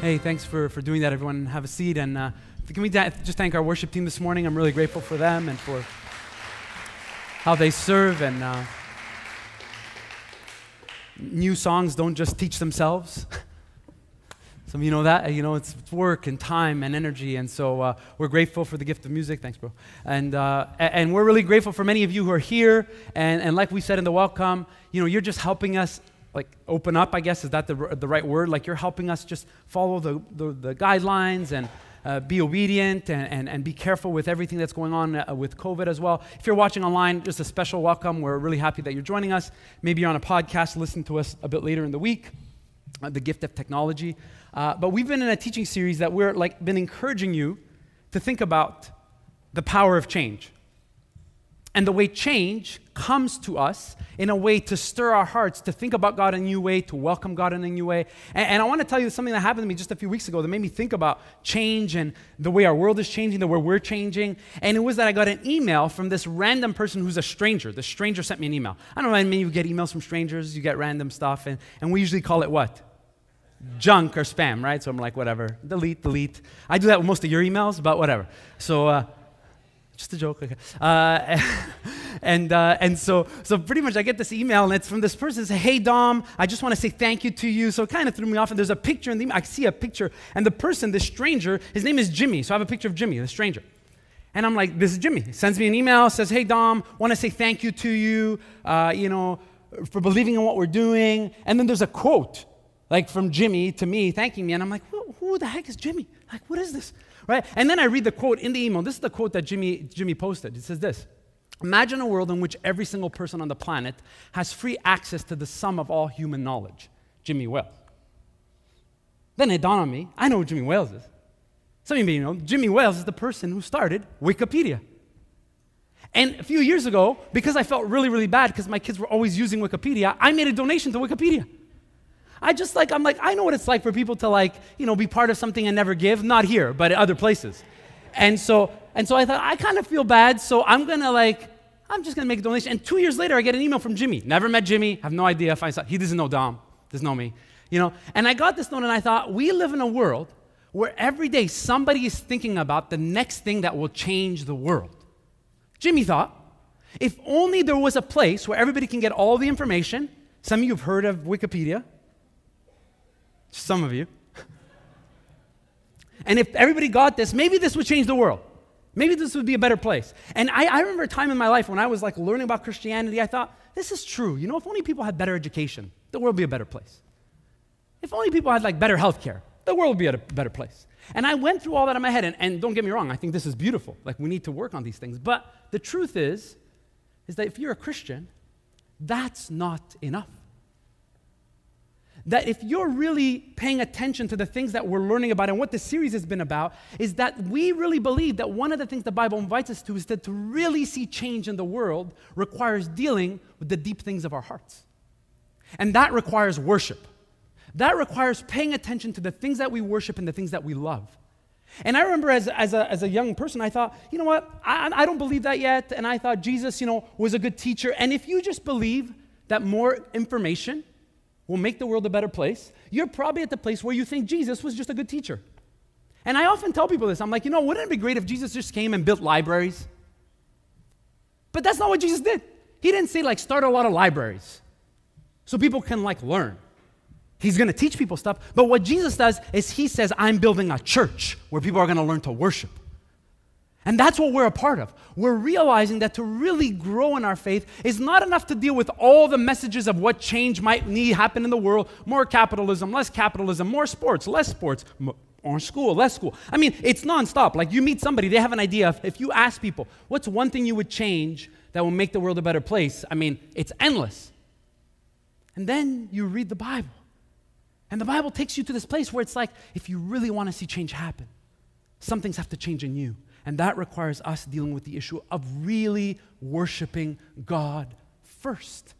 Hey, thanks for, for doing that, everyone. Have a seat. And uh, can we da- just thank our worship team this morning? I'm really grateful for them and for how they serve. And uh, new songs don't just teach themselves. Some of you know that. You know, it's work and time and energy. And so uh, we're grateful for the gift of music. Thanks, bro. And, uh, and we're really grateful for many of you who are here. And, and like we said in the welcome, you know, you're just helping us like open up i guess. Is that the, the right word? Like you're helping us just follow the, the, the guidelines and uh, be obedient and, and, and be careful with everything that's going on uh, with covid as well. If you're watching online just a special welcome. We're really happy that you're joining us. Maybe you're on a podcast listen to us a bit later in the week uh, the gift of technology. Uh, but we've been in a teaching series that we're like been encouraging you to think about the power of change and the way change comes to us in a way to stir our hearts, to think about God in a new way, to welcome God in a new way. And, and, I want to tell you something that happened to me just a few weeks ago that made me think about change and the way our world is changing, the way we're changing. And it was that I got an email from this random person who's a stranger. The stranger sent me an email. I don't know, I mean, you get emails from strangers, you get random stuff, and, and we usually call it what? Junk or spam, right? So I'm like, whatever, delete, delete. I do that with most of your emails, but whatever. So, uh, just a joke. Okay. Uh, and uh, and so so pretty much I get this email and it's from this person. Say, hey Dom, I just want to say thank you to you. So it kind of threw me off. And there's a picture in the email. I see a picture, and the person, this stranger, his name is Jimmy. So I have a picture of Jimmy, the stranger. And I'm like, this is Jimmy. He sends me an email, says, hey Dom, want to say thank you to you, uh, you know, for believing in what we're doing. And then there's a quote, like from Jimmy to me, thanking me. And I'm like, who, the heck is Jimmy? Like, what is this? right? And then I read the quote in the email. This is the quote that Jimmy, Jimmy posted. It says this Imagine a world in which every single person on the planet has free access to the sum of all human knowledge. Jimmy Wales. Then it dawned on me I know who Jimmy Wales is. Some of you know Jimmy Wales is the person who started Wikipedia. And a few years ago, because I felt really, really bad because my kids were always using Wikipedia, I made a donation to Wikipedia. I just like, I'm like, I know what it's like for people to like, you know, be part of something and never give. Not here, but other places. And so, and so I thought, I kind of feel bad, so I'm gonna like, I'm just gonna make a donation. And two years later, I get an email from Jimmy. Never met Jimmy, have no idea if I saw, he doesn't know Dom, doesn't know me, you know. And I got this note and I thought, we live in a world where every day somebody is thinking about the next thing that will change the world. Jimmy thought, if only there was a place where everybody can get all the information. Some of you have heard of Wikipedia. Some of you. and if everybody got this, maybe this would change the world. Maybe this would be a better place. And I, I, remember a time in my life when I was like learning about Christianity, I thought, this is true. You know, if only people had better education, the world would be a better place. If only people had like better health care, the world would be a better place. And I went through all that in my head, and, and don't get me wrong, I think this is beautiful. Like we need to work on these things. But the truth is, is that if you're a Christian, that's not enough that if you're really paying attention to the things that we're learning about and what this series has been about, is that we really believe that one of the things the Bible invites us to is that to really see change in the world requires dealing with the deep things of our hearts. And that requires worship. That requires paying attention to the things that we worship and the things that we love. And I remember as, as, a, as a young person, I thought, you know what, I, I don't believe that yet. And I thought Jesus, you know, was a good teacher. And if you just believe that more information will make the world a better place, you're probably at the place where you think Jesus was just a good teacher. And I often tell people this I'm like, you know, wouldn't it be great if Jesus just came and built libraries? But that's not what Jesus did. He didn't say, like, start a lot of libraries so people can, like, learn. He's going to teach people stuff. But what Jesus does is he says, I'm building a church where people are going to learn to worship. And that's what we're a part of. We're realizing that to really grow in our faith is not enough to deal with all the messages of what change might need happen in the world more capitalism, less capitalism, more sports, less sports, more school, less school. I mean, it's nonstop. Like you meet somebody, they have an idea. If you ask people, what's one thing you would change that will make the world a better place? I mean, it's endless. And then you read the Bible. And the Bible takes you to this place where it's like, if you really want to see change happen, some things have to change in you. And that requires us dealing with the issue of really worshiping God first.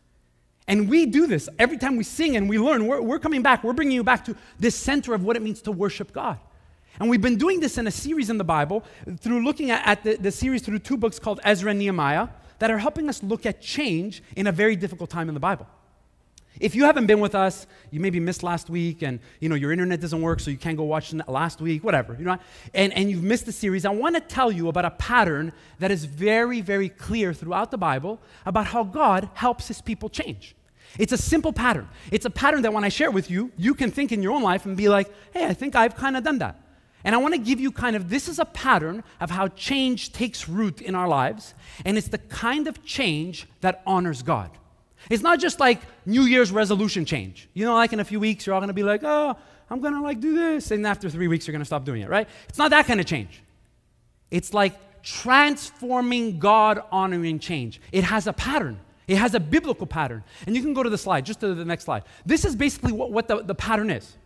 And we do this every time we sing and we learn. We're, we're, coming back, we're bringing you back to this center of what it means to worship God. And we've been doing this in a series in the Bible through looking at, at the, the series through two books called Ezra and Nehemiah that are helping us look at change in a very difficult time in the Bible. If you haven't been with us, you maybe missed last week and you know your internet doesn't work so you can't go watch last week, whatever, you know, and, and you've missed the series, I want to tell you about a pattern that is very, very clear throughout the Bible about how God helps his people change. It's a simple pattern. It's a pattern that when I share with you, you can think in your own life and be like, hey, I think I've kind of done that. And I want to give you kind of this is a pattern of how change takes root in our lives, and it's the kind of change that honors God. It's not just like New Year's resolution change. You know, like in a few weeks, you're all going to be like, oh, I'm going to like do this. And after three weeks, you're going to stop doing it, right? It's not that kind of change. It's like transforming God honoring change. It has a pattern. It has a biblical pattern. And you can go to the slide, just to the next slide. This is basically what, what the, the pattern is.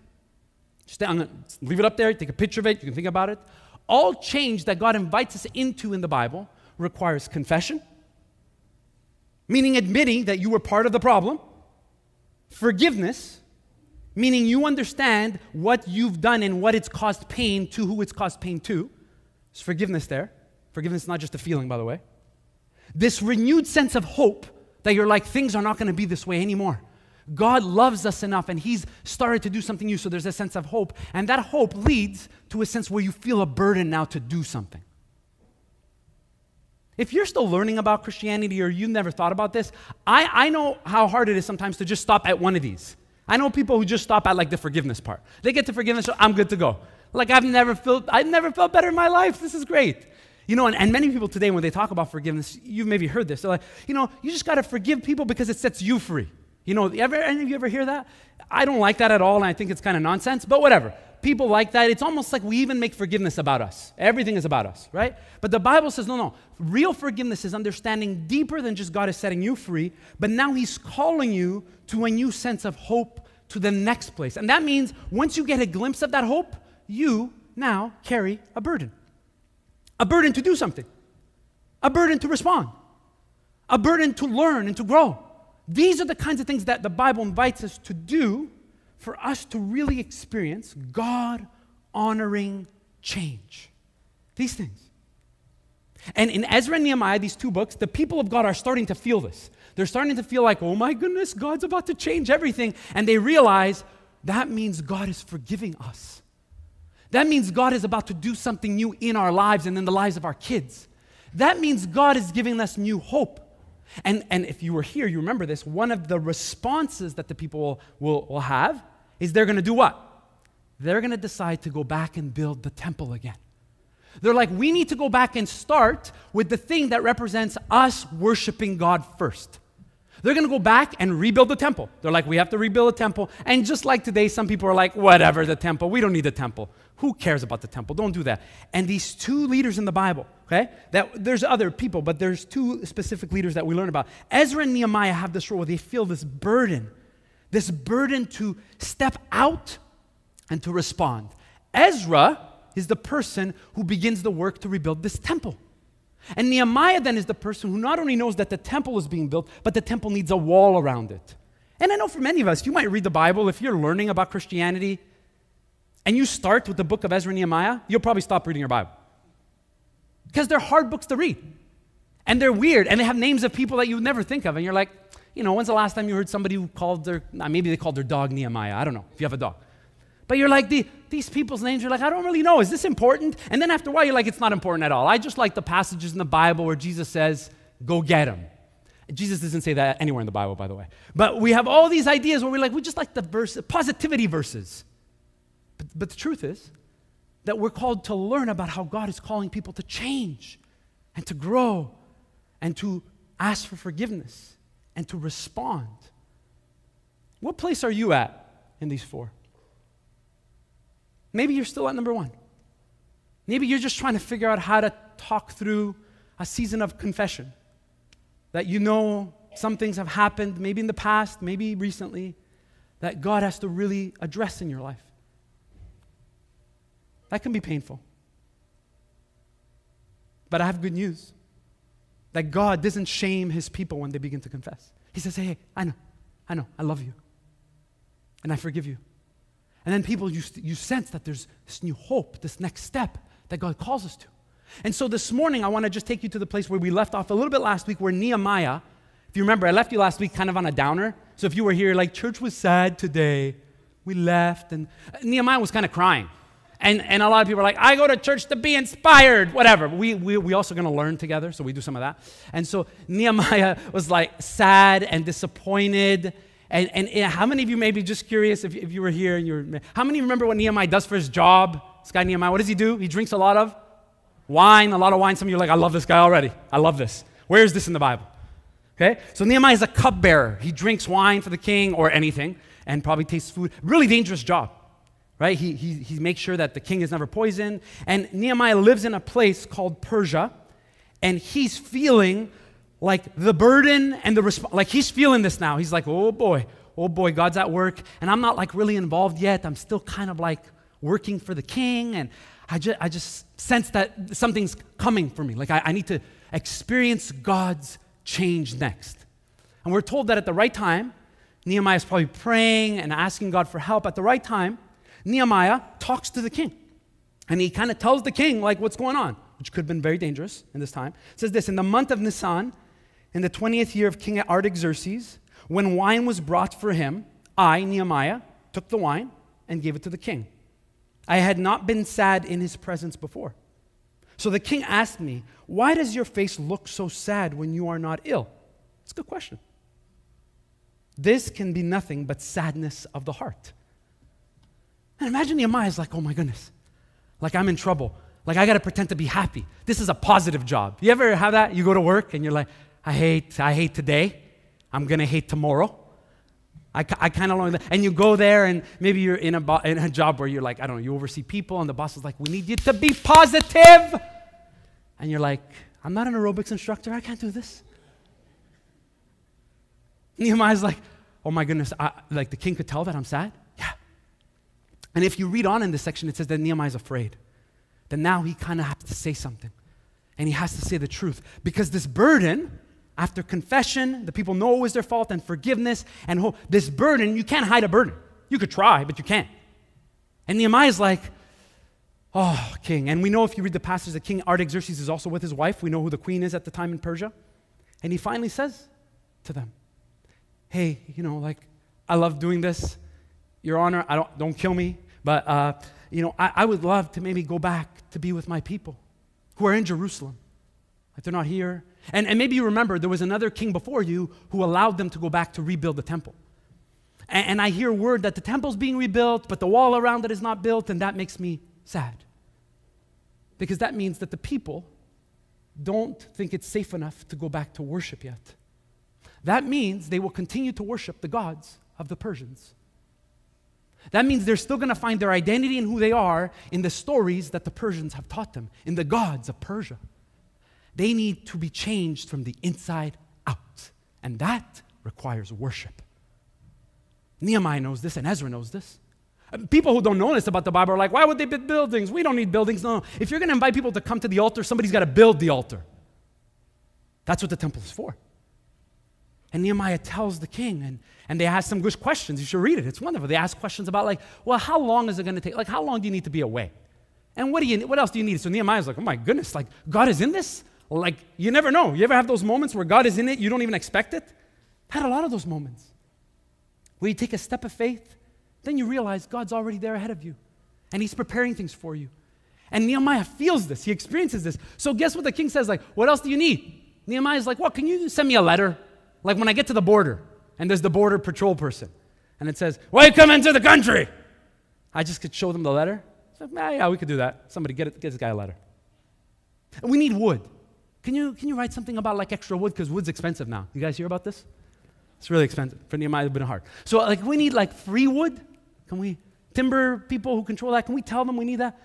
Just, I'm gonna leave it up there, take a picture of it, you can think about it. All change that God invites us into in the Bible requires confession, meaning admitting that you were part of the problem. Forgiveness, meaning you understand what you've done and what it's caused pain to who it's caused pain to. There's forgiveness there. Forgiveness is not just a feeling, by the way. This renewed sense of hope that you're like, things are not going to be this way anymore. God loves us enough and He's started to do something new, so there's a sense of hope. And that hope leads to a sense where you feel a burden now to do something. If you're still learning about Christianity or you never thought about this, I, I know how hard it is sometimes to just stop at one of these. I know people who just stop at like the forgiveness part. They get to forgiveness, so I'm good to go. Like I've never felt, I've never felt better in my life. This is great. You know, and, and many people today, when they talk about forgiveness, you've maybe heard this. They're like, you know, you just got to forgive people because it sets you free. You know, ever, any of you ever hear that? I don't like that at all, and I think it's kind of nonsense, but whatever people like that, it's almost like we even make forgiveness about us. Everything is about us, right? But the Bible says, no, no. Real forgiveness is understanding deeper than just God is setting you free, but now He's calling you to a new sense of hope to the next place. And that means once you get a glimpse of that hope, you now carry a burden. A burden to do something, a burden to respond, a burden to learn and to grow. These are the kinds of things that the Bible invites us to do for us to really experience God honoring change. These things. And in Ezra and Nehemiah, these two books, the people of God are starting to feel this. They're starting to feel like, oh my goodness, God's about to change everything. And they realize that means God is forgiving us. That means God is about to do something new in our lives and in the lives of our kids. That means God is giving us new hope. And, and if you were here, you remember this. One of the responses that the people will, will, have is they're going to do what? They're going to decide to go back and build the temple again. They're like, we need to go back and start with the thing that represents us worshiping God first. They're going to go back and rebuild the temple. They're like, we have to rebuild the temple. And just like today, some people are like, whatever, the temple. We don't need the temple. Who cares about the temple? Don't do that. And these two leaders in the Bible, okay, that there's other people, but there's two specific leaders that we learn about. Ezra and Nehemiah have this role where they feel this burden this burden to step out and to respond. Ezra is the person who begins the work to rebuild this temple. And Nehemiah then is the person who not only knows that the temple is being built, but the temple needs a wall around it. And I know for many of us, you might read the Bible, if you're learning about Christianity, and you start with the book of Ezra and Nehemiah, you'll probably stop reading your Bible. Because they're hard books to read. And they're weird, and they have names of people that you would never think of. And you're like, you know, when's the last time you heard somebody who called their, maybe they called their dog Nehemiah? I don't know if you have a dog. But you're like, the, these people's names, you're like, I don't really know. Is this important? And then after a while, you're like, it's not important at all. I just like the passages in the Bible where Jesus says, go get him. Jesus doesn't say that anywhere in the Bible, by the way. But we have all these ideas where we're like, we just like the verse, positivity verses. But, but the truth is, that we're called to learn about how God is calling people to change and to grow and to ask for forgiveness and to respond. What place are you at in these four? Maybe you're still at number one. Maybe you're just trying to figure out how to talk through a season of confession. That you know some things have happened, maybe in the past, maybe recently, that God has to really address in your life. That can be painful. But I have good news that God doesn't shame his people when they begin to confess. He says, Hey, I know, I know, I love you, and I forgive you. And then people, you, you sense that there's this new hope, this next step that God calls us to. And so this morning, I want to just take you to the place where we left off a little bit last week, where Nehemiah, if you remember, I left you last week kind of on a downer. So if you were here, like, church was sad today, we left, and uh, Nehemiah was kind of crying. And, and a lot of people are like, I go to church to be inspired, whatever. We, we, we also going to learn together, so we do some of that. And so Nehemiah was like sad and disappointed. And, and, and how many of you, maybe just curious if, if you were here and you're, how many remember what Nehemiah does for his job? This guy Nehemiah, what does he do? He drinks a lot of wine, a lot of wine. Some of you are like, I love this guy already. I love this. Where is this in the Bible? Okay? So Nehemiah is a cupbearer. He drinks wine for the king or anything and probably tastes food. Really dangerous job right? He, he, he makes sure that the king is never poisoned. And Nehemiah lives in a place called Persia, and he's feeling like the burden and the like he's feeling this now. He's like, oh boy, oh boy, God's at work, and I'm not like really involved yet. I'm still kind of like working for the king, and I just, I just sense that something's coming for me. Like I, I need to experience God's change next. And we're told that at the right time, Nehemiah is probably praying and asking God for help at the right time. Nehemiah talks to the king. And he kind of tells the king, like, what's going on, which could have been very dangerous in this time. It says this In the month of Nisan, in the 20th year of King Artaxerxes, when wine was brought for him, I, Nehemiah, took the wine and gave it to the king. I had not been sad in his presence before. So the king asked me, Why does your face look so sad when you are not ill? It's a good question. This can be nothing but sadness of the heart. And imagine Nehemiah's like, oh my goodness, like I'm in trouble. Like I got to pretend to be happy. This is a positive job. You ever have that? You go to work and you're like, I hate, I hate today. I'm gonna hate tomorrow. I, I kind of that. And you go there and maybe you're in a, bo- in a job where you're like, I don't know, you oversee people and the boss is like, we need you to be positive. And you're like, I'm not an aerobics instructor. I can't do this. Nehemiah's like, oh my goodness, I, like the king could tell that I'm sad. Yeah. And if you read on in this section, it says that Nehemiah is afraid. That now he kind of has to say something. And he has to say the truth. Because this burden, after confession, the people know it was their fault, and forgiveness, and hope, this burden, you can't hide a burden. You could try, but you can't. And Nehemiah is like, oh, king. And we know if you read the passage that King Artaxerxes is also with his wife. We know who the queen is at the time in Persia. And he finally says to them, hey, you know, like, I love doing this. Your Honor, I don't, don't kill me. But, uh, you know, I, I would love to maybe go back to be with my people who are in Jerusalem. Like they're not here. And, and maybe you remember there was another king before you who allowed them to go back to rebuild the temple. And, and I hear word that the temple's being rebuilt, but the wall around it is not built, and that makes me sad. Because that means that the people don't think it's safe enough to go back to worship yet. That means they will continue to worship the gods of the Persians. That means they're still going to find their identity and who they are in the stories that the Persians have taught them, in the gods of Persia. They need to be changed from the inside out, and that requires worship. Nehemiah knows this, and Ezra knows this. People who don't know this about the Bible are like, why would they build buildings? We don't need buildings. No, no. If you're going to invite people to come to the altar, somebody's got to build the altar. That's what the temple is for. And Nehemiah tells the king, and, and they ask some good questions. You should read it. It's wonderful. They ask questions about, like, well, how long is it going to take? Like, how long do you need to be away? And what, do you, what else do you need? So Nehemiah's like, oh my goodness, like, God is in this? Like, you never know. You ever have those moments where God is in it, you don't even expect it? I had a lot of those moments. Where you take a step of faith, then you realize God's already there ahead of you, and He's preparing things for you. And Nehemiah feels this, he experiences this. So, guess what the king says? Like, what else do you need? Nehemiah's like, well, can you send me a letter? Like when I get to the border and there's the border patrol person and it says, Welcome into the country. I just could show them the letter So, ah, yeah, we could do that. Somebody get, it, get this guy a letter. And we need wood. Can you, can you write something about like extra wood? Because wood's expensive now. You guys hear about this? It's really expensive. For Nehemiah, it's been hard. So, like, we need like free wood. Can we, timber people who control that, can we tell them we need that?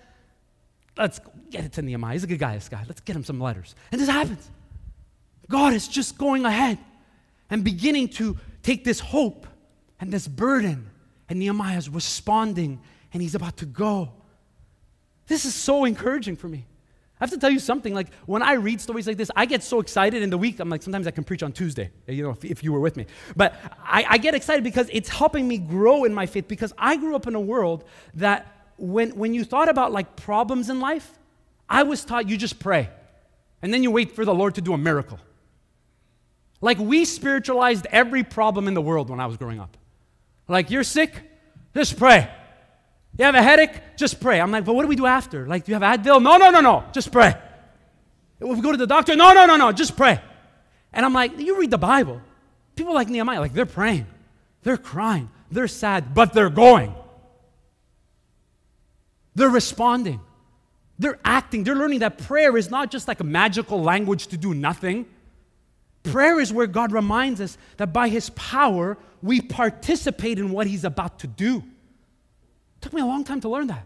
Let's get it to Nehemiah. He's a good guy, this guy. Let's get him some letters. And this happens. God is just going ahead and beginning to take this hope and this burden. And Nehemiah is responding and he's about to go. This is so encouraging for me. I have to tell you something. Like when I read stories like this, I get so excited in the week. I'm like, sometimes I can preach on Tuesday, you know, if, if you were with me. But I, I get excited because it's helping me grow in my faith because I grew up in a world that when, when you thought about like problems in life, I was taught you just pray and then you wait for the Lord to do a miracle. Like we spiritualized every problem in the world when I was growing up. Like you're sick, just pray. You have a headache? Just pray. I'm like, but what do we do after? Like, do you have Advil? No, no, no, no. Just pray. If we go to the doctor, no, no, no, no. Just pray. And I'm like, you read the Bible. People like Nehemiah, like they're praying, they're crying, they're sad, but they're going. They're responding. They're acting. They're learning that prayer is not just like a magical language to do nothing. Prayer is where God reminds us that by His power, we participate in what He's about to do. Took me a long time to learn that.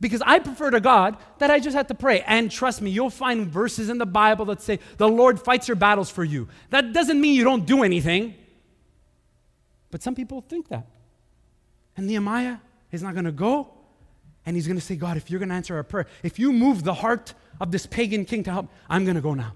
Because I prefer to God that I just had to pray. And trust me, you'll find verses in the Bible that say, the Lord fights your battles for you. That doesn't mean you don't do anything. But some people think that. And Nehemiah is not going to go and he's going to say, God, if you're going to answer our prayer, if you move the heart of this pagan king to help, I'm going to go now.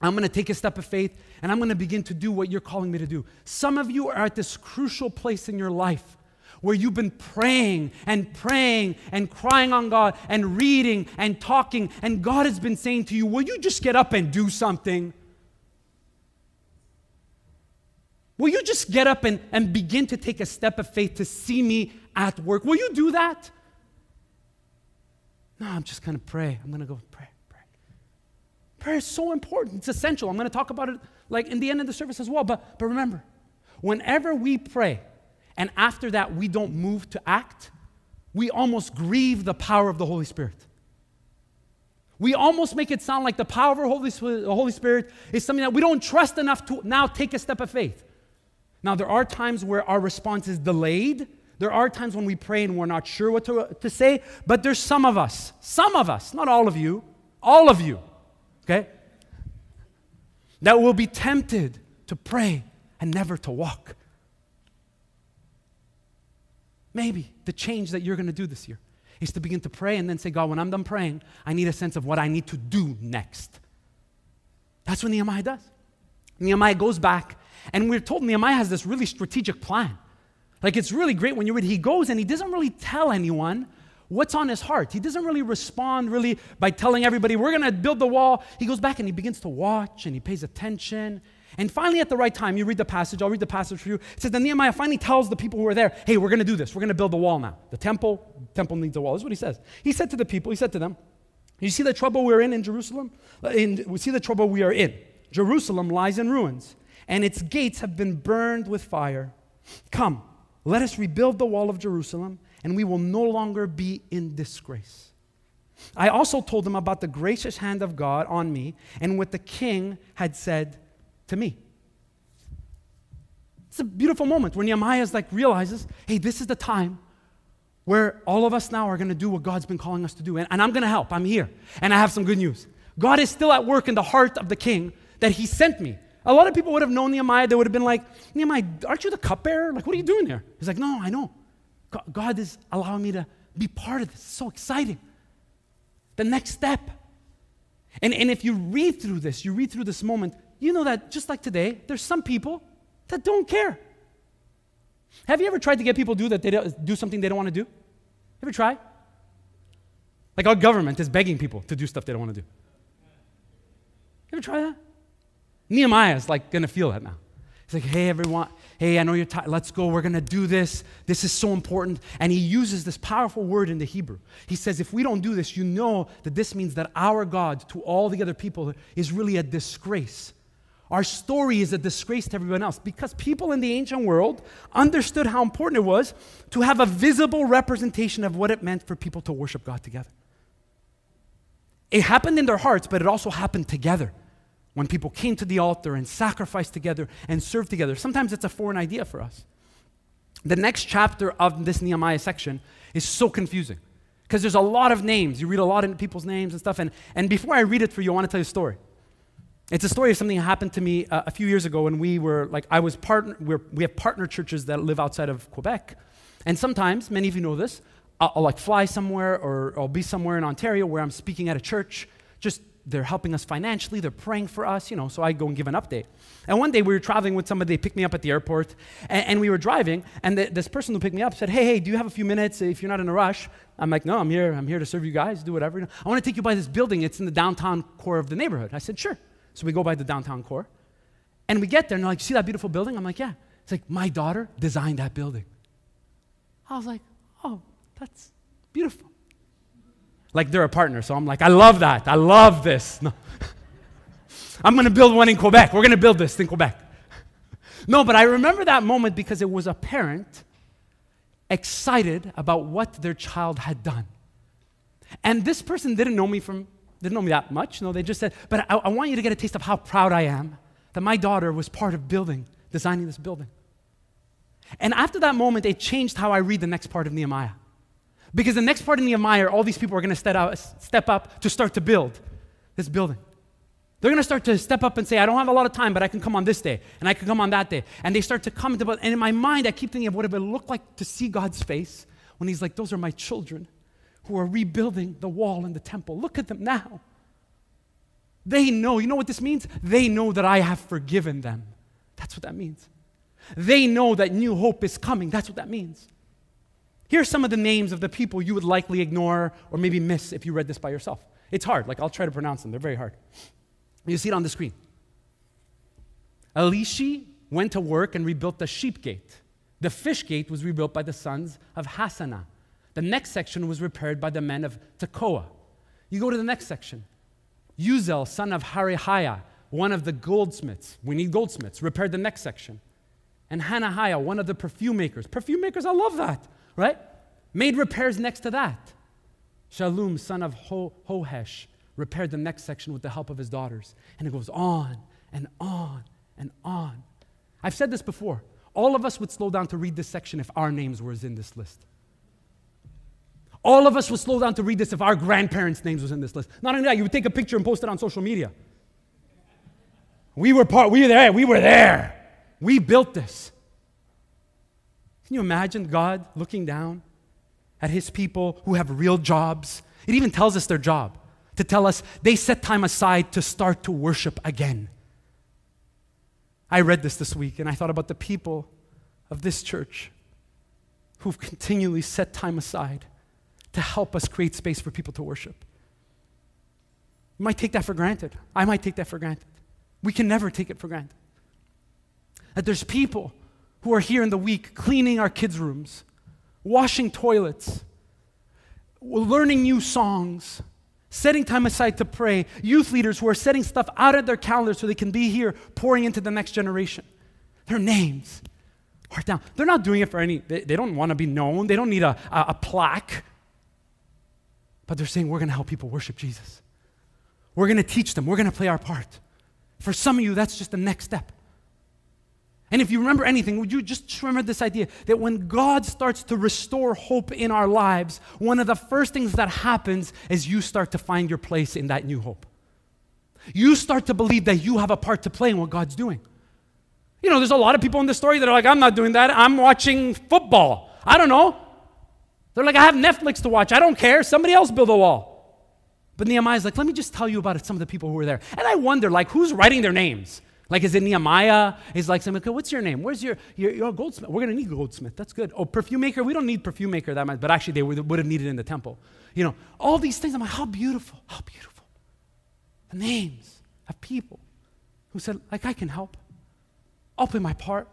I'm going to take a step of faith and I'm going to begin to do what you're calling me to do. Some of you are at this crucial place in your life where you've been praying and praying and crying on God and reading and talking, and God has been saying to you, Will you just get up and do something? Will you just get up and, and begin to take a step of faith to see me at work? Will you do that? No, I'm just going to pray. I'm going to go pray, pray. Prayer is so important. It's essential. I'm going to talk about it like in the end of the service as well. But, but remember, whenever we pray, and after that we don't move to act, we almost grieve the power of the Holy Spirit. We almost make it sound like the power of the Holy, Spirit is something that we don't trust enough to now take a step of faith. Now, there are times where our response is delayed. There are times when we pray and we're not sure what to, to say, but there's some of us, some of us, not all of you, all of you, okay, that will be tempted to pray and never to walk. Maybe the change that you're going to do this year is to begin to pray and then say, God, when I'm done praying, I need a sense of what I need to do next. That's what Nehemiah does. Nehemiah goes back, and we're told Nehemiah has this really strategic plan. Like it's really great when you read, he goes and he doesn't really tell anyone what's on his heart. He doesn't really respond really by telling everybody, we're going to build the wall. He goes back and he begins to watch and he pays attention and finally, at the right time, you read the passage. I'll read the passage for you. It says that Nehemiah finally tells the people who are there, hey, we're going to do this. We're going to build the wall now. The temple, temple needs a wall. This is what he says. He said to the people, he said to them, you see the trouble we're in in Jerusalem? Uh, in, we see the trouble we are in. Jerusalem lies in ruins, and its gates have been burned with fire. Come, let us rebuild the wall of Jerusalem, and we will no longer be in disgrace. I also told them about the gracious hand of God on me and what the king had said to me. It's a beautiful moment where Nehemiah like realizes, hey, this is the time where all of us now are going to do what God's been calling us to do. And, and I'm going to help. I'm here. And I have some good news. God is still at work in the heart of the king that he sent me. A lot of people would have known Nehemiah. They would have been like, Nehemiah, aren't you the cupbearer? Like, what are you doing there? He's like, no, I know. God is allowing me to be part of this. It's so exciting. The next step. And, and if you read through this, you read through this moment, you know that just like today, there's some people that don't care. Have you ever tried to get people to do that they do something they don't want to do? Ever try? Like our government is begging people to do stuff they don't want to do. You ever try that? Nehemiah is like gonna feel that now. He's like, hey, everyone, hey, I know you're tired. Let's go. We're going to do this. This is so important. And he uses this powerful word in the Hebrew. He says, if we don't do this, you know that this means that our God to all the other people is really a disgrace Our story is a disgrace to everyone else because people in the ancient world understood how important it was to have a visible representation of what it meant for people to worship God together. It happened in their hearts, but it also happened together when people came to the altar and sacrificed together and served together. Sometimes it's a foreign idea for us. The next chapter of this Nehemiah section is so confusing because there's a lot of names. You read a lot of people's names and stuff. And, and before I read it for you, I want to tell you a story. It's a story of something that happened to me uh, a few years ago when we were like, I was partner, we're, we have partner churches that live outside of Quebec. And sometimes, many of you know this, I'll, I'll like fly somewhere or I'll be somewhere in Ontario where I'm speaking at a church. Just they're helping us financially, they're praying for us, you know, so I go and give an update. And one day we were traveling with somebody, they picked me up at the airport, and, and we were driving, and the, this person who picked me up said, Hey, hey, do you have a few minutes if you're not in a rush? I'm like, No, I'm here, I'm here to serve you guys, do whatever. I want to take you by this building, it's in the downtown core of the neighborhood. I said, Sure. So we go by the downtown core. And we get there, and they're like, See that beautiful building? I'm like, Yeah. It's like, My daughter designed that building. I was like, Oh, that's beautiful. Like they're a partner, so I'm like, I love that. I love this. No. I'm going to build one in Quebec. We're going to build this in Quebec. no, but I remember that moment because it was a parent excited about what their child had done. And this person didn't know me from didn't know me that much. No, they just said, but I, I want you to get a taste of how proud I am that my daughter was part of building, designing this building. And after that moment, it changed how I read the next part of Nehemiah. Because the next part of Nehemiah, all these people are going to step, up to start to build this building. They're going to start to step up and say, I don't have a lot of time, but I can come on this day, and I can come on that day. And they start to come into, and in my mind, I keep thinking of what it would look like to see God's face when He's like, Those are my children who are rebuilding the wall and the temple. Look at them now. They know, you know what this means? They know that I have forgiven them. That's what that means. They know that new hope is coming. That's what that means. Here's some of the names of the people you would likely ignore or maybe miss if you read this by yourself. It's hard, like I'll try to pronounce them, they're very hard. You see it on the screen. Elishi went to work and rebuilt the sheep gate. The fish gate was rebuilt by the sons of Hassenaah. The next section was repaired by the men of Tekoa. You go to the next section. Uzel, son of Harihiah, one of the goldsmiths, we need goldsmiths, repaired the next section. And Hanahiah, one of the perfume makers. Perfume makers, I love that, right? Made repairs next to that. Shalom, son of Ho- Hohesh, repaired the next section with the help of his daughters. And it goes on and on and on. I've said this before. All of us would slow down to read this section if our names were in this list. All of us would slow down to read this if our grandparents' names was in this list. Not only that, you would take a picture and post it on social media. We were part, we were there, we were there. We built this. Can you imagine God looking down at his people who have real jobs? It even tells us their job to tell us they set time aside to start to worship again. I read this this week and I thought about the people of this church who've continually set time aside to help us create space for people to worship. You might take that for granted. I might take that for granted. We can never take it for granted. That there's people who are here in the week cleaning our kids' rooms, washing toilets, learning new songs, setting time aside to pray, youth leaders who are setting stuff out of their calendar so they can be here pouring into the next generation. Their names are down. They're not doing it for any, they, they don't want to be known, they don't need a, a, a plaque. But they're saying, we're going to help people worship Jesus. We're going to teach them, we're going to play our part. For some of you, that's just the next step. And if you remember anything, would you just remember this idea that when God starts to restore hope in our lives, one of the first things that happens is you start to find your place in that new hope. You start to believe that you have a part to play in what God's doing. You know, there's a lot of people in this story that are like, I'm not doing that. I'm watching football. I don't know. They're like, I have Netflix to watch. I don't care. Somebody else build a wall. But Nehemiah's like, let me just tell you about some of the people who were there. And I wonder, like, who's writing their names? Like, is it Nehemiah? Is like, okay, what's your name? Where's your, your, your goldsmith? We're going to need goldsmith. That's good. Oh, perfume maker? We don't need perfume maker that much, but actually they would, would have needed in the temple. You know, all these things. I'm like, how beautiful, how beautiful. The names of people who said, like, I can help. I'll play my part.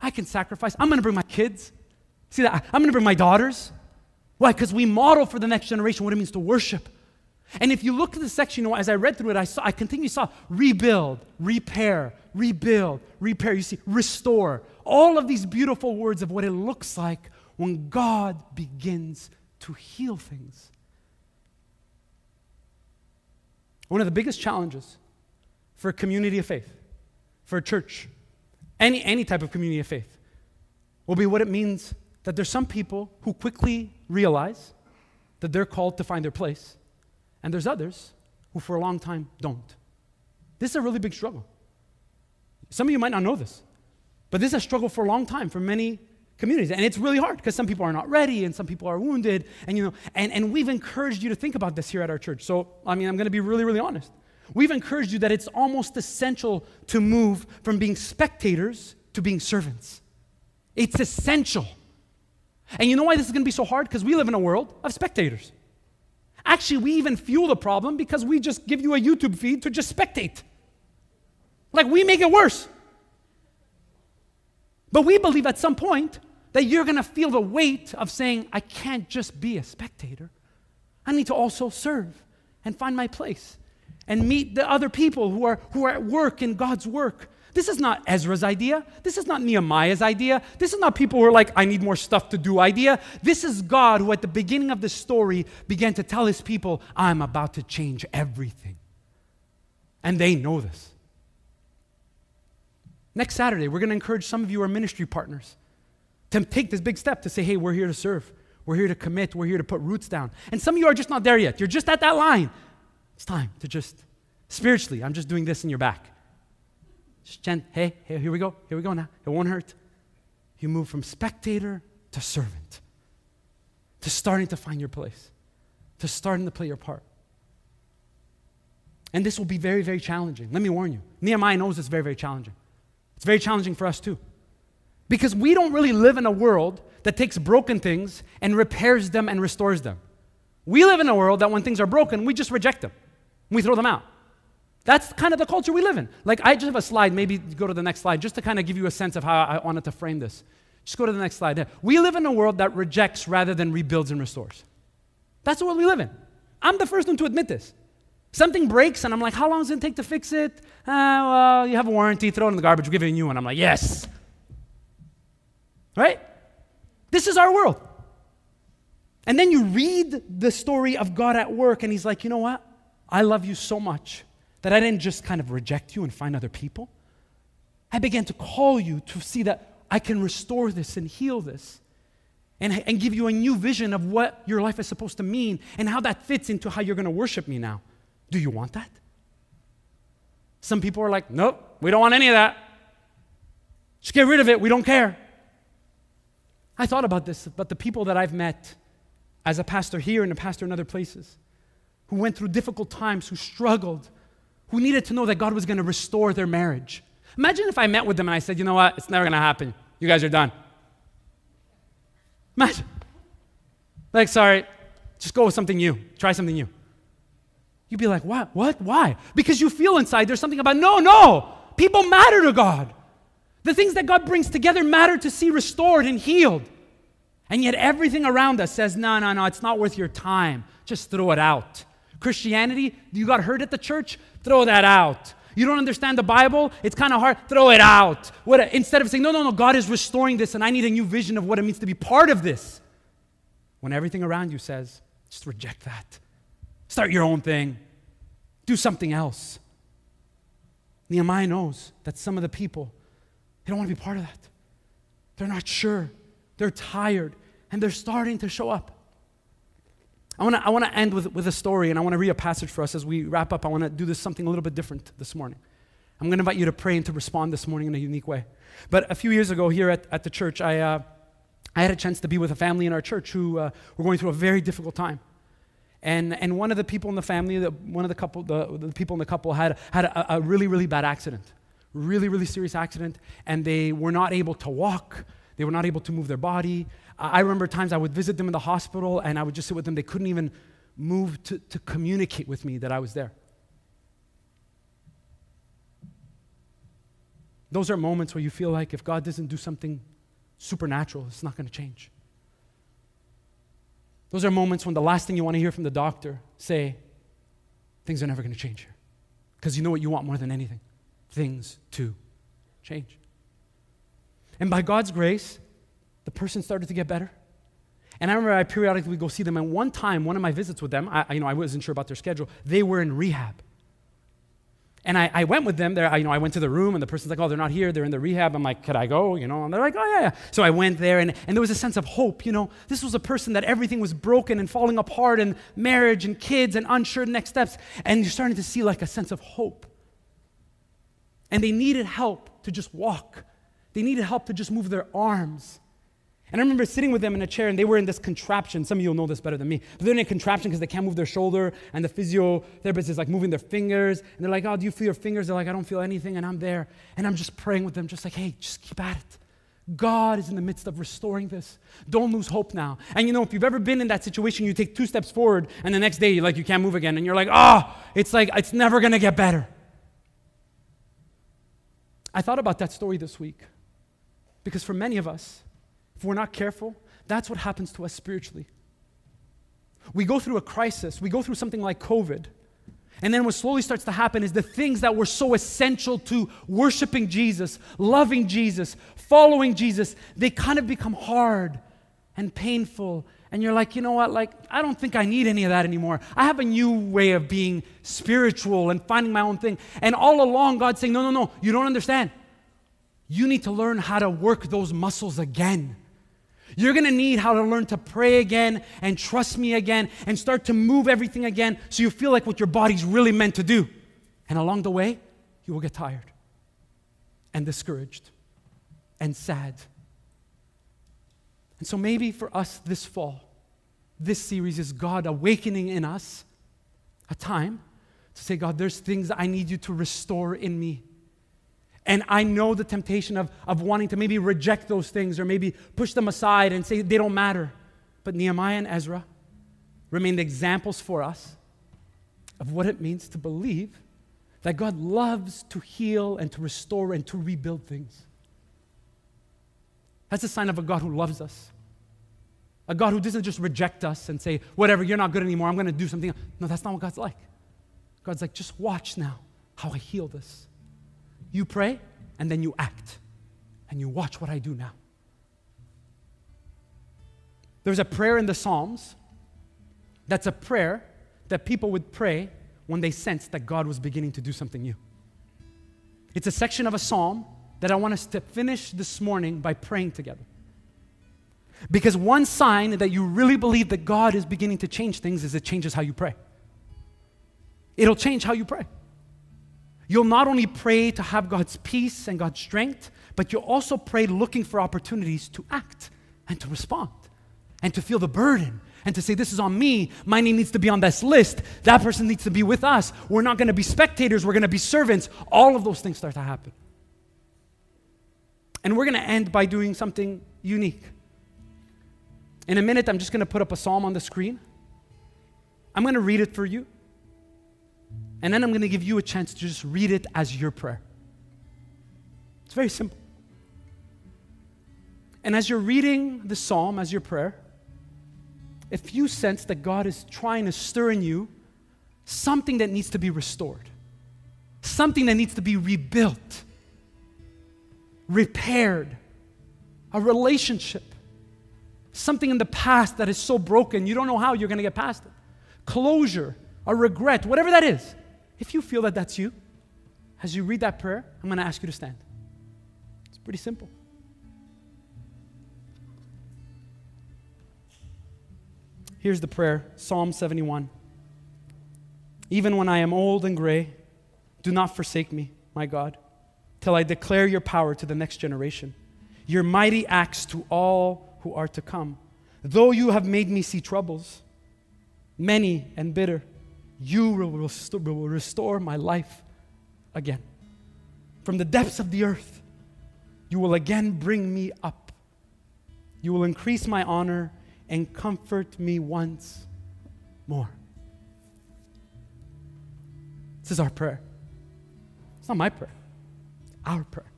I can sacrifice. I'm going to bring my kids. See that? I'm going to bring my daughters. Why? Because we model for the next generation what it means to worship. And if you look at the section, you know, as I read through it, I saw, I continually saw rebuild, repair, rebuild, repair. You see, restore. All of these beautiful words of what it looks like when God begins to heal things. One of the biggest challenges for a community of faith, for a church, any, any type of community of faith, will be what it means that there's some people who quickly realize that they're called to find their place and there's others who, for a long time, don't. This is a really big struggle. Some of you might not know this, but this is a struggle for a long time for many communities. And it's really hard because some people are not ready and some people are wounded. And, you know, and, and we've encouraged you to think about this here at our church. So, I mean, I'm going to be really, really honest. We've encouraged you that it's almost essential to move from being spectators to being servants. It's essential. And you know why this is going to be so hard? Because we live in a world of spectators. Actually, we even fuel the problem because we just give you a YouTube feed to just spectate. Like we make it worse. But we believe at some point that you're going to feel the weight of saying, I can't just be a spectator. I need to also serve and find my place and meet the other people who are, who are at work in God's work this is not Ezra's idea. This is not Nehemiah's idea. This is not people who are like, I need more stuff to do idea. This is God who, at the beginning of the story, began to tell his people, I'm about to change everything. And they know this. Next Saturday, we're going to encourage some of you, our ministry partners, to take this big step to say, hey, we're here to serve. We're here to commit. We're here to put roots down. And some of you are just not there yet. You're just at that line. It's time to just, spiritually, I'm just doing this in your back. Jen, hey, hey, here we go. Here we go now. It won't hurt. You move from spectator to servant, to starting to find your place, to starting to play your part. And this will be very, very challenging. Let me warn you. Nehemiah knows it's very, very challenging. It's very challenging for us too. Because we don't really live in a world that takes broken things and repairs them and restores them. We live in a world that when things are broken, we just reject them. We throw them out. That's kind of the culture we live in. Like, I just have a slide, maybe go to the next slide, just to kind of give you a sense of how I wanted to frame this. Just go to the next slide. We live in a world that rejects rather than rebuilds and restores. That's the world we live in. I'm the first one to admit this. Something breaks, and I'm like, how long does it take to fix it? Uh, well, you have a warranty, throw it in the garbage, we'll give you a new one. I'm like, yes. Right? This is our world. And then you read the story of God at work, and He's like, you know what? I love you so much that I didn't just kind of reject you and find other people. I began to call you to see that I can restore this and heal this and, and give you a new vision of what your life is supposed to mean and how that fits into how you're going to worship me now. Do you want that? Some people are like, nope, we don't want any of that. Just get rid of it. We don't care. I thought about this, but the people that I've met as a pastor here and a pastor in other places who went through difficult times, who struggled, who needed to know that God was going to restore their marriage. Imagine if I met with them and I said, you know what, it's never going to happen. You guys are done. Imagine. Like, sorry, just go with something new. Try something new. You'd be like, what? What? Why? Because you feel inside there's something about, no, no. People matter to God. The things that God brings together matter to see restored and healed. And yet everything around us says, no, no, no, it's not worth your time. Just throw it out. Christianity, you got hurt at the church? Throw that out. You don't understand the Bible? It's kind of hard. Throw it out. What, instead of saying, no, no, no, God is restoring this and I need a new vision of what it means to be part of this. When everything around you says, just reject that. Start your own thing. Do something else. Nehemiah knows that some of the people, they don't want to be part of that. They're not sure. They're tired. And they're starting to show up. I want to I wanna end with, with a story, and I want to read a passage for us as we wrap up. I want to do this something a little bit different this morning. I'm going to invite you to pray and to respond this morning in a unique way. But a few years ago here at, at the church, I, uh, I had a chance to be with a family in our church who uh, were going through a very difficult time. And, and one of the people in the family, the, one of the couple, the, the people in the couple had, had a, a really, really bad accident. Really, really serious accident. And they were not able to walk. They were not able to move their body. I remember times I would visit them in the hospital and I would just sit with them. They couldn't even move to, to communicate with me that I was there. Those are moments where you feel like if God doesn't do something supernatural, it's not going to change. Those are moments when the last thing you want to hear from the doctor say things are never going to change here. Because you know what you want more than anything? Things to change. And by God's grace, the person started to get better. And I remember I periodically would go see them. And one time, one of my visits with them, I, you know, I wasn't sure about their schedule. They were in rehab. And I, I went with them there. I, you know, I went to the room, and the person's like, "Oh, they're not here. They're in the rehab." I'm like, "Could I go?" You know, and they're like, "Oh yeah, yeah." So I went there, and, and there was a sense of hope. You know, this was a person that everything was broken and falling apart, and marriage and kids and unsure next steps, and you're starting to see like a sense of hope. And they needed help to just walk. They needed help to just move their arms. And I remember sitting with them in a chair, and they were in this contraption. Some of you will know this better than me. But they're in a contraption because they can't move their shoulder, and the physiotherapist is like moving their fingers. And they're like, Oh, do you feel your fingers? They're like, I don't feel anything. And I'm there. And I'm just praying with them, just like, Hey, just keep at it. God is in the midst of restoring this. Don't lose hope now. And you know, if you've ever been in that situation, you take two steps forward, and the next day, like, you can't move again. And you're like, Oh, it's like, it's never going to get better. I thought about that story this week because for many of us, if we're not careful, that's what happens to us spiritually. We go through a crisis, we go through something like COVID. And then what slowly starts to happen is the things that were so essential to worshiping Jesus, loving Jesus, following Jesus, they kind of become hard and painful. And you're like, you know what? Like, I don't think I need any of that anymore. I have a new way of being spiritual and finding my own thing. And all along, God's saying, no, no, no, you don't understand. You need to learn how to work those muscles again. You're gonna need how to learn to pray again and trust me again and start to move everything again so you feel like what your body's really meant to do. And along the way, you will get tired and discouraged and sad. And so maybe for us this fall, this series is God awakening in us a time to say, God, there's things I need you to restore in me. And I know the temptation of, of wanting to maybe reject those things or maybe push them aside and say they don't matter. But Nehemiah and Ezra remained examples for us of what it means to believe that God loves to heal and to restore and to rebuild things. That's a sign of a God who loves us. A God who doesn't just reject us and say, whatever, you're not good anymore, I'm going to do something. No, that's not what God's like. God's like, just watch now how I heal this. You pray, and then you act, and you watch what I do now. There's a prayer in the Psalms that's a prayer that people would pray when they sensed that God was beginning to do something new. It's a section of a psalm that I want us to finish this morning by praying together. Because one sign that you really believe that God is beginning to change things is it changes how you pray. It'll change how you pray. You'll not only pray to have God's peace and God's strength, but you'll also pray looking for opportunities to act and to respond and to feel the burden and to say, This is on me. My name needs to be on this list. That person needs to be with us. We're not going to be spectators, we're going to be servants. All of those things start to happen. And we're going to end by doing something unique. In a minute, I'm just going to put up a psalm on the screen. I'm going to read it for you. And then I'm going to give you a chance to just read it as your prayer. It's very simple. And as you're reading the psalm as your prayer, if you sense that God is trying to stir in you something that needs to be restored, something that needs to be rebuilt, repaired, a relationship, something in the past that is so broken, you don't know how you're going to get past it, closure, a regret, whatever that is, if you feel that that's you, as you read that prayer, I'm going to ask you to stand. It's pretty simple. Here's the prayer Psalm 71. Even when I am old and gray, do not forsake me, my God, till I declare your power to the next generation, your mighty acts to all who are to come. Though you have made me see troubles, many and bitter, you will restore, will restore my life again. From the depths of the earth, you will again bring me up. You will increase my honor and comfort me once more. This is our prayer. It's not my prayer, our prayer.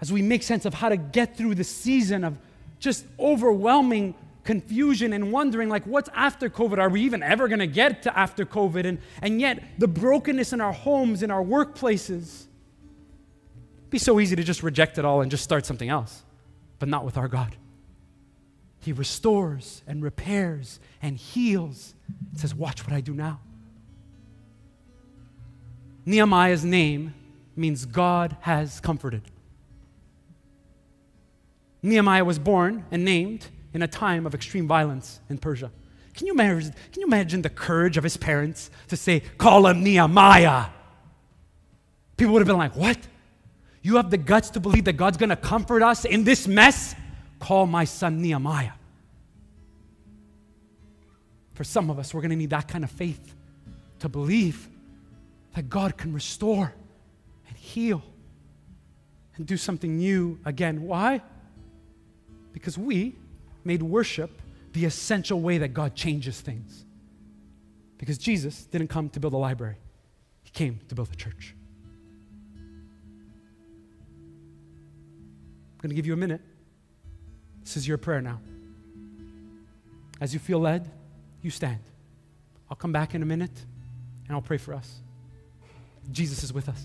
As we make sense of how to get through the season of just overwhelming confusion and wondering, like, what's after COVID? Are we even ever going to get to after COVID? And, and yet, the brokenness in our homes, in our workplaces, it'd be so easy to just reject it all and just start something else, but not with our God. He restores and repairs and heals. It says, Watch what I do now. Nehemiah's name means God has comforted. Nehemiah was born and named in a time of extreme violence in Persia. Can you, imagine, can you imagine the courage of his parents to say, call him Nehemiah? People would have been like, What? You have the guts to believe that God's gonna comfort us in this mess? Call my son Nehemiah. For some of us, we're gonna need that kind of faith to believe that God can restore and heal and do something new again. Why? Because we made worship the essential way that God changes things. Because Jesus didn't come to build a library, He came to build a church. I'm going to give you a minute. This is your prayer now. As you feel led, you stand. I'll come back in a minute and I'll pray for us. Jesus is with us.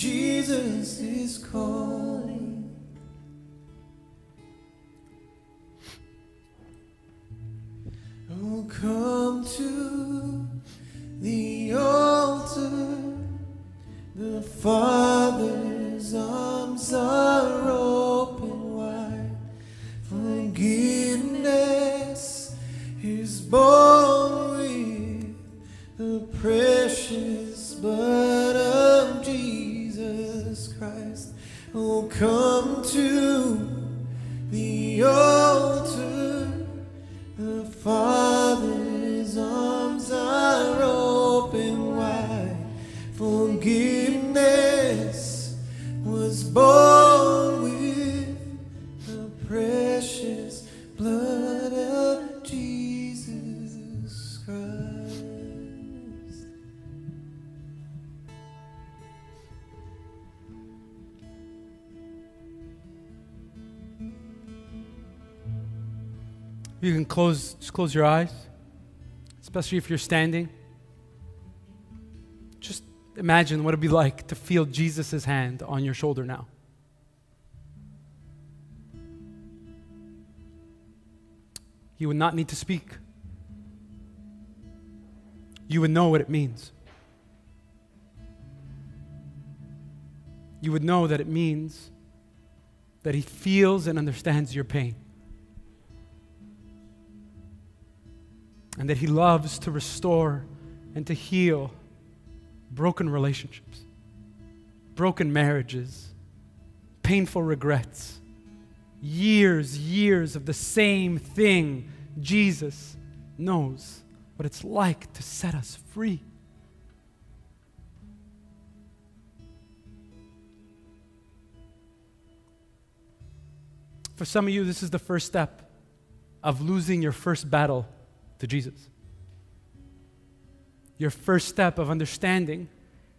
Jesus is calling. You can close, just close your eyes, especially if you're standing. Just imagine what it'd be like to feel Jesus' hand on your shoulder now. You would not need to speak. You would know what it means. You would know that it means that He feels and understands your pain. And that He loves to restore and to heal broken relationships, broken marriages, painful regrets, years, years of the same thing. Jesus knows what it's like to set us free. For some of you, this is the first step of losing your first battle to Jesus. Your first step of understanding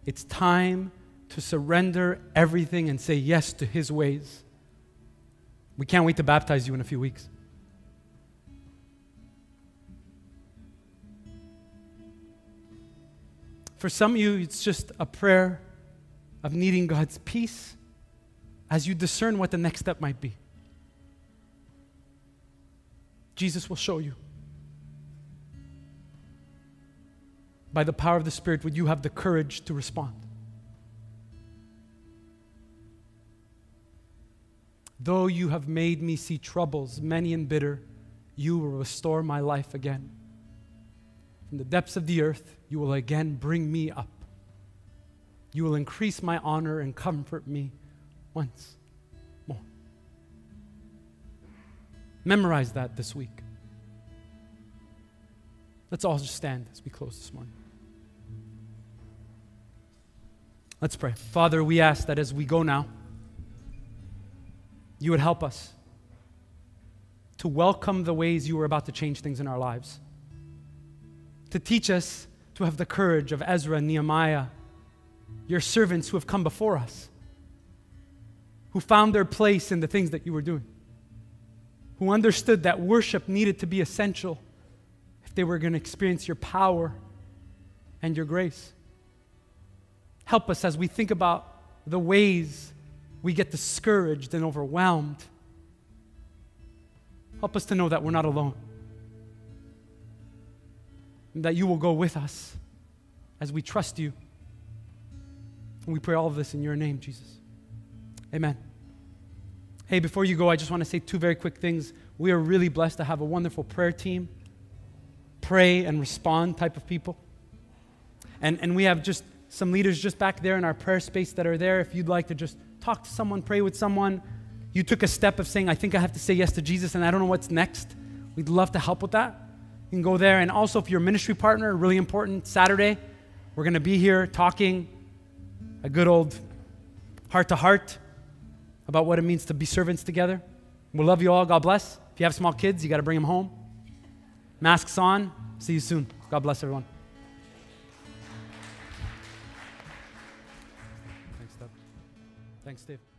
it's time to surrender everything and say yes to His ways. We can't wait to baptize you in a few weeks. For some of you, it's just a prayer of needing God's peace as you discern what the next step might be. Jesus will show you. By the power of the Spirit, would you have the courage to respond? Though you have made me see troubles, many and bitter, you will restore my life again. From the depths of the earth, you will again bring me up. You will increase my honor and comfort me once more. Memorize that this week. Let's all just stand as we close this morning. Let's pray. Father, we ask that as we go now, you would help us to welcome the ways you are about to change things in our lives, to teach us to have the courage of Ezra and Nehemiah, your servants who have come before us, who found their place in the things that you were doing, who understood that worship needed to be essential if they were going to experience your power and your grace. Help us as we think about the ways we get discouraged and overwhelmed. Help us to know that we're not alone. And that you will go with us as we trust you. And we pray all of this in your name, Jesus. Amen. Hey, before you go, I just want to say two very quick things. We are really blessed to have a wonderful prayer team, pray and respond type of people. And, and we have just some leaders just back there in our prayer space that are there. If you'd like to just talk to someone, pray with someone, you took a step of saying, I think I have to say yes to Jesus and I don't know what's next, we'd love to help with that. You can go there. And also, if you're a ministry partner, really important, Saturday, we're going to be here talking a good old heart to heart about what it means to be servants together. we'll love you all. God bless. If you have small kids, you got to bring them home. Masks on. See you soon. God bless everyone. Thanks, Steve.